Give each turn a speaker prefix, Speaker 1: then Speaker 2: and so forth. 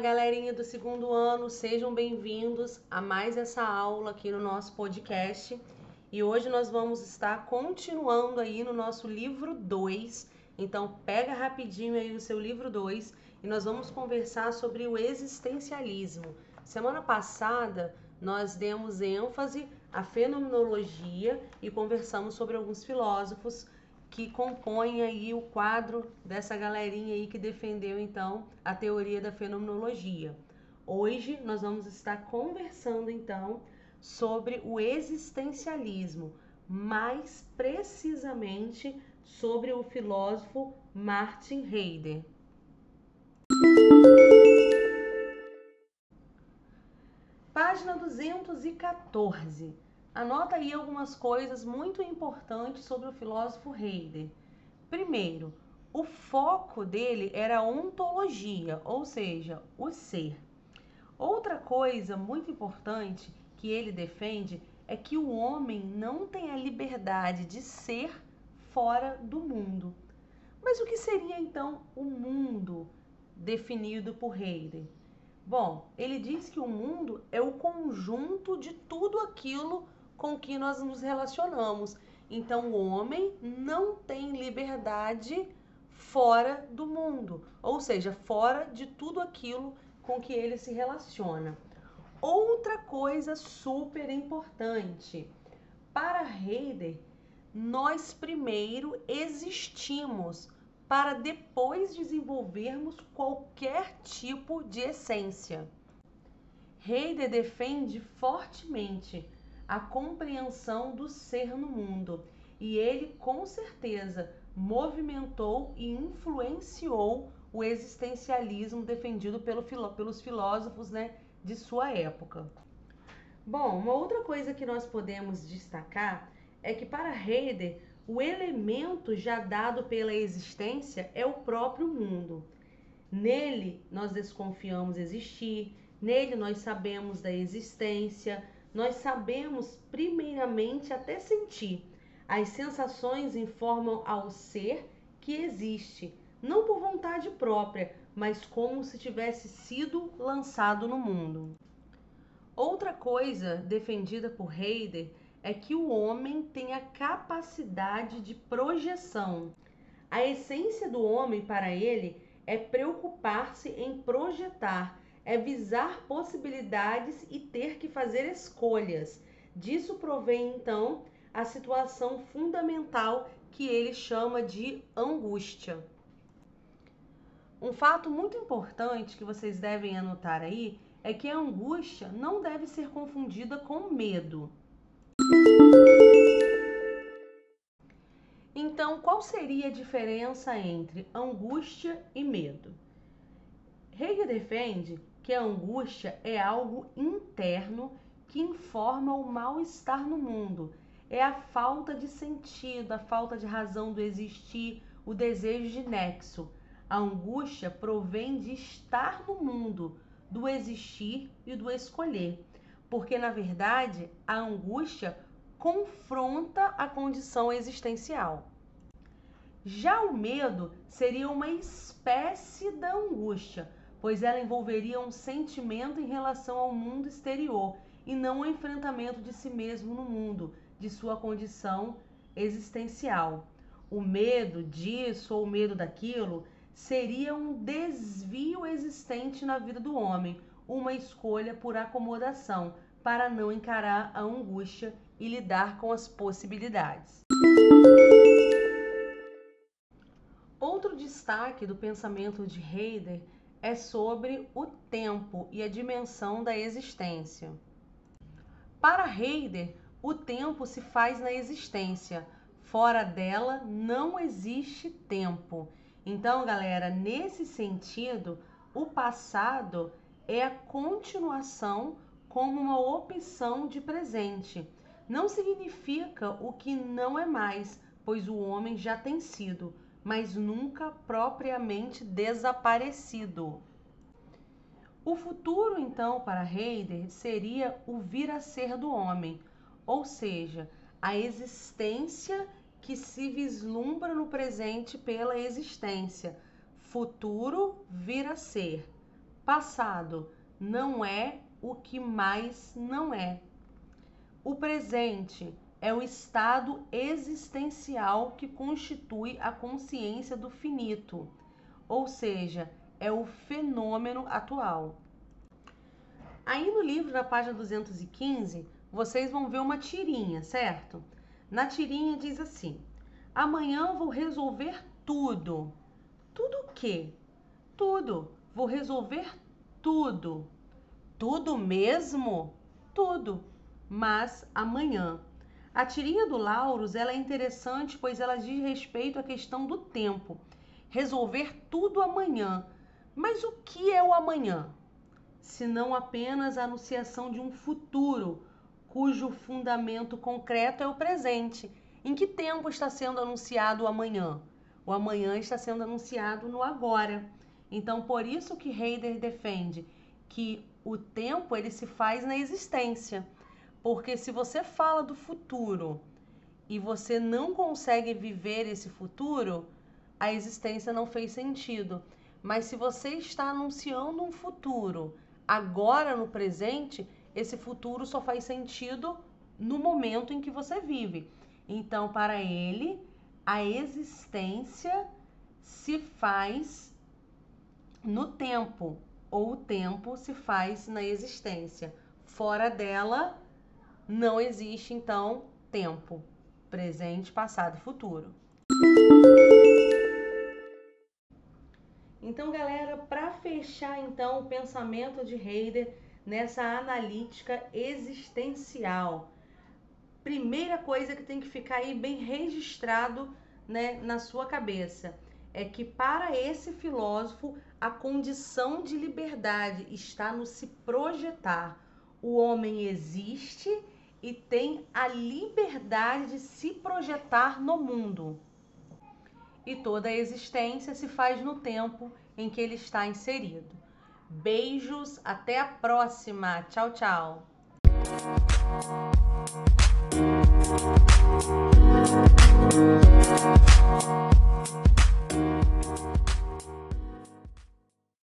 Speaker 1: galerinha do segundo ano, sejam bem-vindos a mais essa aula aqui no nosso podcast. E hoje nós vamos estar continuando aí no nosso livro 2. Então, pega rapidinho aí o seu livro 2 e nós vamos conversar sobre o existencialismo. Semana passada nós demos ênfase à fenomenologia e conversamos sobre alguns filósofos que compõem aí o quadro dessa galerinha aí que defendeu então a teoria da fenomenologia. Hoje nós vamos estar conversando então sobre o existencialismo, mais precisamente sobre o filósofo Martin Heidegger. Página 214 Anota aí algumas coisas muito importantes sobre o filósofo Heidegger. Primeiro, o foco dele era a ontologia, ou seja, o ser. Outra coisa muito importante que ele defende é que o homem não tem a liberdade de ser fora do mundo. Mas o que seria então o mundo definido por Heidegger? Bom, ele diz que o mundo é o conjunto de tudo aquilo com que nós nos relacionamos. Então, o homem não tem liberdade fora do mundo, ou seja, fora de tudo aquilo com que ele se relaciona. Outra coisa super importante, para Heidegger, nós primeiro existimos para depois desenvolvermos qualquer tipo de essência. Heidegger defende fortemente a compreensão do ser no mundo. E ele, com certeza, movimentou e influenciou o existencialismo defendido pelo, pelos filósofos né, de sua época. Bom, uma outra coisa que nós podemos destacar é que para Heidegger, o elemento já dado pela existência é o próprio mundo. Nele nós desconfiamos existir, nele nós sabemos da existência, nós sabemos primeiramente até sentir. As sensações informam ao ser que existe, não por vontade própria, mas como se tivesse sido lançado no mundo. Outra coisa defendida por Heidegger é que o homem tem a capacidade de projeção. A essência do homem para ele é preocupar-se em projetar é visar possibilidades e ter que fazer escolhas. Disso provém então a situação fundamental que ele chama de angústia. Um fato muito importante que vocês devem anotar aí é que a angústia não deve ser confundida com medo. Então, qual seria a diferença entre angústia e medo? Hegel defende que a angústia é algo interno que informa o mal-estar no mundo. É a falta de sentido, a falta de razão do existir, o desejo de nexo. A angústia provém de estar no mundo, do existir e do escolher. Porque, na verdade, a angústia confronta a condição existencial. Já o medo seria uma espécie da angústia, pois ela envolveria um sentimento em relação ao mundo exterior e não o um enfrentamento de si mesmo no mundo, de sua condição existencial. O medo disso ou o medo daquilo seria um desvio existente na vida do homem, uma escolha por acomodação para não encarar a angústia e lidar com as possibilidades. Outro destaque do pensamento de Heidegger é sobre o tempo e a dimensão da existência. Para Heidegger, o tempo se faz na existência, fora dela não existe tempo. Então, galera, nesse sentido, o passado é a continuação como uma opção de presente. Não significa o que não é mais, pois o homem já tem sido mas nunca propriamente desaparecido. O futuro, então, para Heidegger seria o vir a ser do homem, ou seja, a existência que se vislumbra no presente pela existência. Futuro vir a ser. Passado não é o que mais não é. O presente é o estado existencial que constitui a consciência do finito, ou seja, é o fenômeno atual. Aí no livro, na página 215, vocês vão ver uma tirinha, certo? Na tirinha diz assim: Amanhã vou resolver tudo. Tudo o quê? Tudo. Vou resolver tudo. Tudo mesmo? Tudo. Mas amanhã. A tirinha do Lauros ela é interessante, pois ela diz respeito à questão do tempo. Resolver tudo amanhã. Mas o que é o amanhã? Se não apenas a anunciação de um futuro, cujo fundamento concreto é o presente. Em que tempo está sendo anunciado o amanhã? O amanhã está sendo anunciado no agora. Então, por isso que Heider defende que o tempo ele se faz na existência. Porque se você fala do futuro e você não consegue viver esse futuro, a existência não fez sentido. Mas se você está anunciando um futuro agora no presente, esse futuro só faz sentido no momento em que você vive. Então, para ele, a existência se faz no tempo, ou o tempo se faz na existência. Fora dela, não existe então tempo, presente, passado e futuro. Então, galera, para fechar então o pensamento de Heider nessa analítica existencial, primeira coisa que tem que ficar aí bem registrado, né, na sua cabeça é que para esse filósofo a condição de liberdade está no se projetar. O homem existe e tem a liberdade de se projetar no mundo. E toda a existência se faz no tempo em que ele está inserido. Beijos, até a próxima. Tchau, tchau.